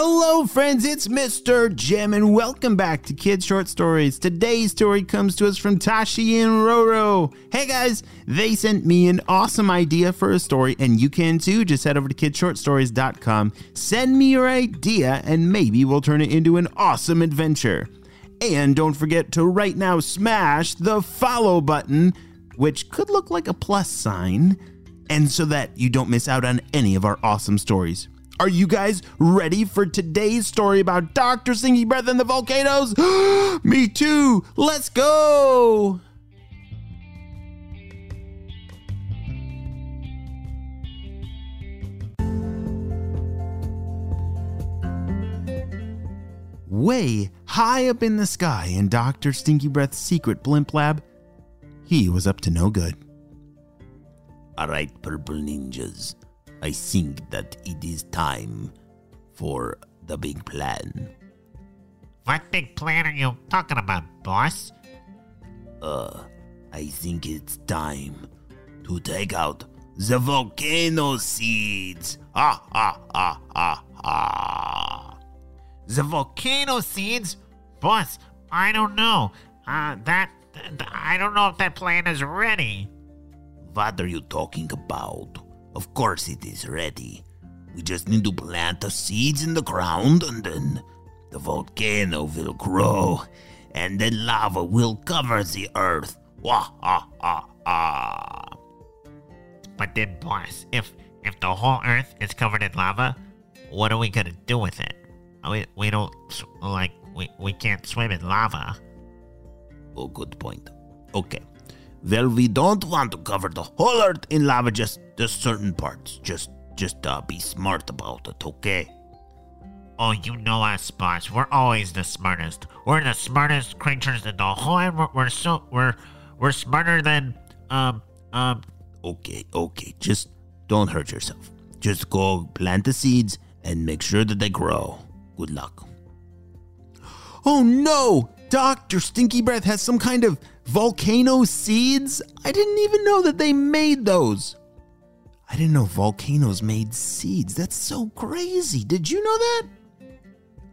Hello, friends, it's Mr. Jim, and welcome back to Kids Short Stories. Today's story comes to us from Tashi and Roro. Hey guys, they sent me an awesome idea for a story, and you can too. Just head over to kidshortstories.com, send me your idea, and maybe we'll turn it into an awesome adventure. And don't forget to right now smash the follow button, which could look like a plus sign, and so that you don't miss out on any of our awesome stories. Are you guys ready for today's story about Dr. Stinky Breath and the volcanoes? Me too. Let's go. Way high up in the sky in Dr. Stinky Breath's secret blimp lab, he was up to no good. All right, purple ninjas. I think that it is time for the big plan. What big plan are you talking about, boss? Uh, I think it's time to take out the volcano seeds. Ha ha ha ha ha. The volcano seeds? Boss, I don't know. Uh, that. th- I don't know if that plan is ready. What are you talking about? Of course it is ready. We just need to plant the seeds in the ground and then the volcano will grow and then lava will cover the earth. Wah ha ha ha. But then, boss, if if the whole Earth is covered in lava, what are we gonna do with it? Oh, we we don't like we we can't swim in lava. Oh, good point. Okay. Well, we don't want to cover the whole earth in lava, just just certain parts. Just just uh, be smart about it, okay? Oh, you know us, boss. We're always the smartest. We're the smartest creatures in the whole. And we're, we're so we're we're smarter than um um. Okay, okay. Just don't hurt yourself. Just go plant the seeds and make sure that they grow. Good luck. Oh no! Dr. Stinky Breath has some kind of volcano seeds? I didn't even know that they made those. I didn't know volcanoes made seeds. That's so crazy. Did you know that?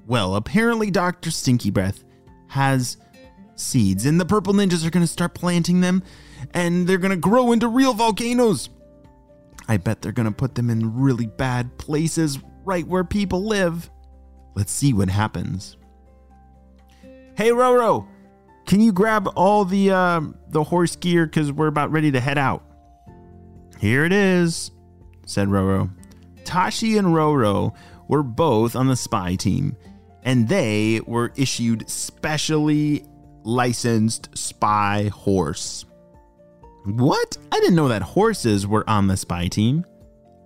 Well, apparently Dr. Stinky Breath has seeds, and the purple ninjas are going to start planting them, and they're going to grow into real volcanoes. I bet they're going to put them in really bad places right where people live. Let's see what happens. Hey Roro, can you grab all the uh, the horse gear because we're about ready to head out? Here it is, said Roro. Tashi and Roro were both on the spy team, and they were issued specially licensed spy horse. What? I didn't know that horses were on the spy team.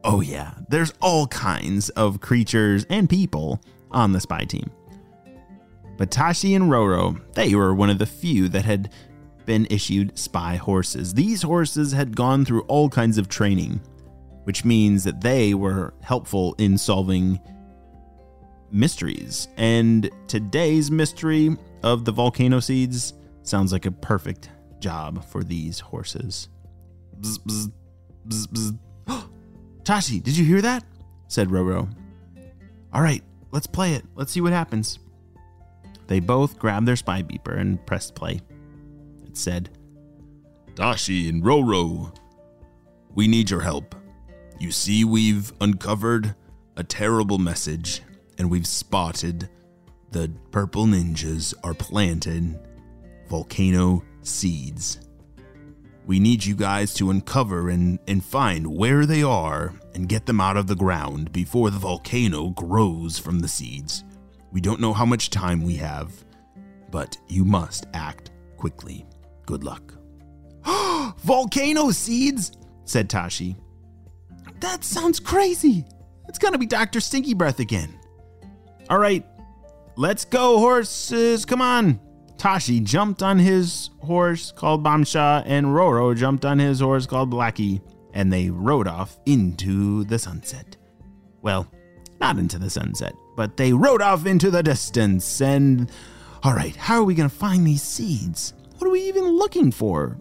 Oh, yeah, there's all kinds of creatures and people on the spy team. But Tashi and Roro, they were one of the few that had been issued spy horses. These horses had gone through all kinds of training, which means that they were helpful in solving mysteries. And today's mystery of the volcano seeds sounds like a perfect job for these horses. Bzz, bzz, bzz, bzz. Tashi, did you hear that? said Roro. All right, let's play it. Let's see what happens. They both grabbed their spy beeper and pressed play. It said, Tashi and Roro, we need your help. You see, we've uncovered a terrible message, and we've spotted the purple ninjas are planting volcano seeds. We need you guys to uncover and, and find where they are and get them out of the ground before the volcano grows from the seeds. We don't know how much time we have, but you must act quickly. Good luck. Volcano seeds? said Tashi. That sounds crazy. It's gonna be Dr. Stinky Breath again. All right, let's go, horses. Come on. Tashi jumped on his horse called Bombsha, and Roro jumped on his horse called Blackie, and they rode off into the sunset. Well, not into the sunset, but they rode off into the distance. And all right, how are we going to find these seeds? What are we even looking for?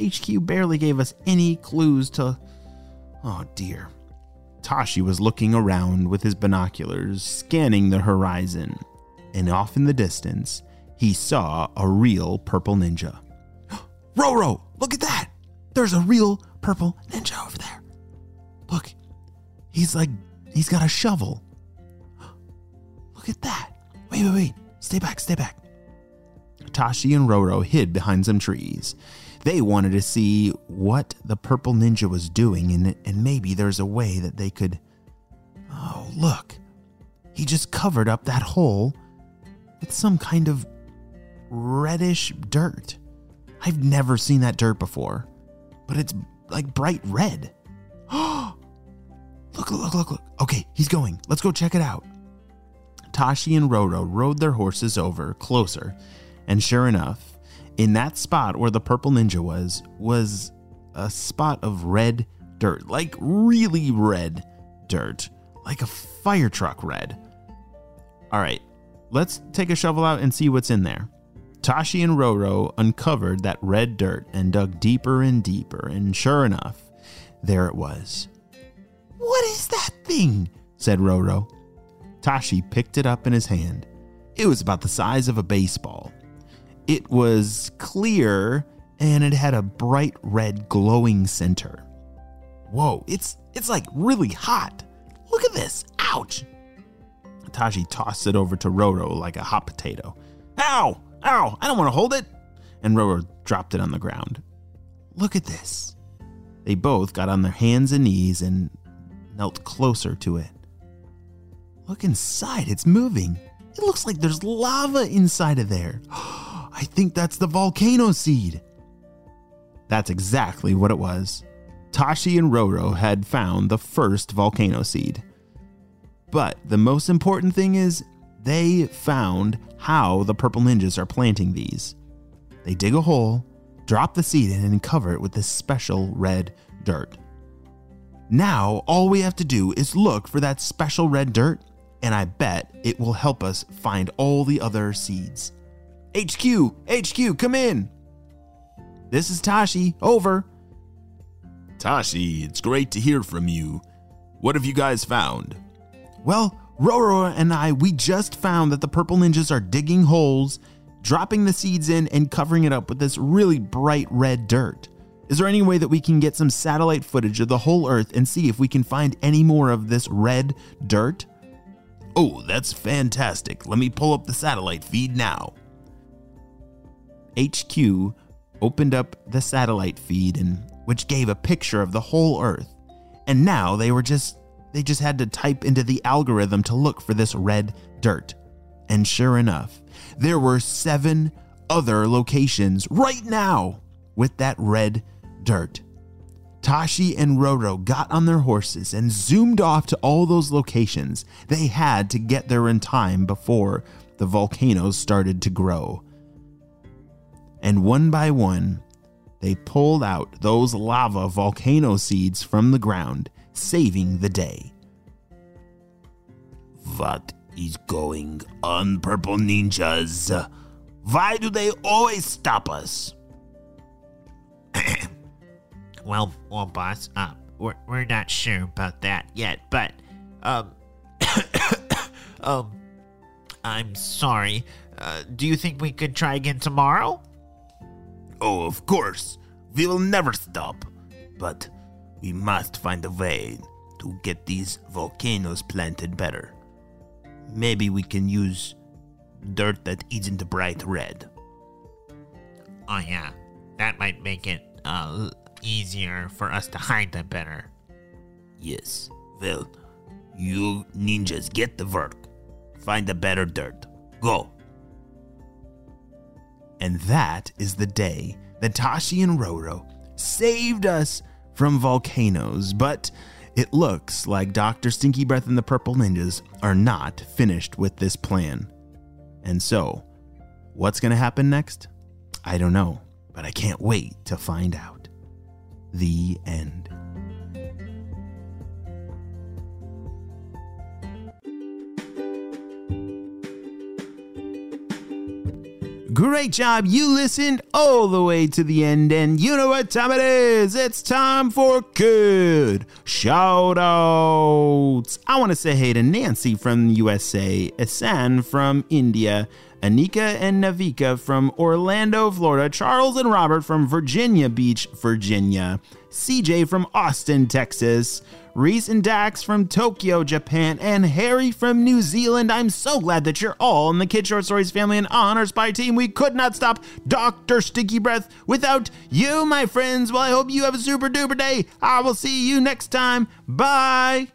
HQ barely gave us any clues to. Oh dear. Tashi was looking around with his binoculars, scanning the horizon, and off in the distance, he saw a real purple ninja. Roro, look at that! There's a real purple ninja over there. Look, he's like, he's got a shovel. Look at that. Wait, wait, wait. Stay back, stay back. Tashi and Roro hid behind some trees. They wanted to see what the purple ninja was doing, and, and maybe there's a way that they could. Oh, look. He just covered up that hole with some kind of reddish dirt. I've never seen that dirt before, but it's like bright red. look, look, look, look. Okay, he's going. Let's go check it out. Tashi and Roro rode their horses over closer, and sure enough, in that spot where the purple ninja was, was a spot of red dirt, like really red dirt, like a fire truck red. All right, let's take a shovel out and see what's in there. Tashi and Roro uncovered that red dirt and dug deeper and deeper, and sure enough, there it was. What is that thing? said Roro. Tashi picked it up in his hand. It was about the size of a baseball. It was clear and it had a bright red glowing center. Whoa, it's it's like really hot. Look at this. Ouch. Tashi tossed it over to Roro like a hot potato. Ow! Ow! I don't want to hold it. And Roro dropped it on the ground. Look at this. They both got on their hands and knees and knelt closer to it. Look inside, it's moving. It looks like there's lava inside of there. I think that's the volcano seed. That's exactly what it was. Tashi and Roro had found the first volcano seed. But the most important thing is they found how the purple ninjas are planting these. They dig a hole, drop the seed in, and cover it with this special red dirt. Now, all we have to do is look for that special red dirt, and I bet it will help us find all the other seeds. HQ, HQ, come in. This is Tashi, over. Tashi, it's great to hear from you. What have you guys found? Well, Roro and I, we just found that the purple ninjas are digging holes, dropping the seeds in, and covering it up with this really bright red dirt. Is there any way that we can get some satellite footage of the whole Earth and see if we can find any more of this red dirt? Oh, that's fantastic. Let me pull up the satellite feed now. HQ opened up the satellite feed and which gave a picture of the whole earth. And now they were just they just had to type into the algorithm to look for this red dirt. And sure enough, there were 7 other locations right now with that red dirt. Tashi and Roro got on their horses and zoomed off to all those locations. They had to get there in time before the volcanoes started to grow. And one by one, they pulled out those lava volcano seeds from the ground, saving the day. What is going on, Purple Ninjas? Why do they always stop us? Well, well, boss, uh, we're, we're not sure about that yet, but, um, um, I'm sorry. Uh, do you think we could try again tomorrow? Oh, of course. We will never stop. But we must find a way to get these volcanoes planted better. Maybe we can use dirt that isn't bright red. Oh, yeah. That might make it, uh, easier for us to hide them better. Yes. Well, you ninjas get the work. Find the better dirt. Go. And that is the day that Tashi and Roro saved us from volcanoes. But it looks like Dr. Stinky Breath and the Purple Ninjas are not finished with this plan. And so, what's going to happen next? I don't know, but I can't wait to find out. The end. Great job. You listened all the way to the end, and you know what time it is. It's time for good shout outs. I want to say hey to Nancy from the USA, Asan from India, Anika and Navika from Orlando, Florida, Charles and Robert from Virginia Beach, Virginia, CJ from Austin, Texas, Reese and Dax from Tokyo, Japan, and Harry from New Zealand. I'm so glad that you're all in the Kid Short Stories family and on our spy team. We could not stop Dr. Stinky Breath without you, my friends. Well, I hope you have a super duper day. I will see you next time. Bye.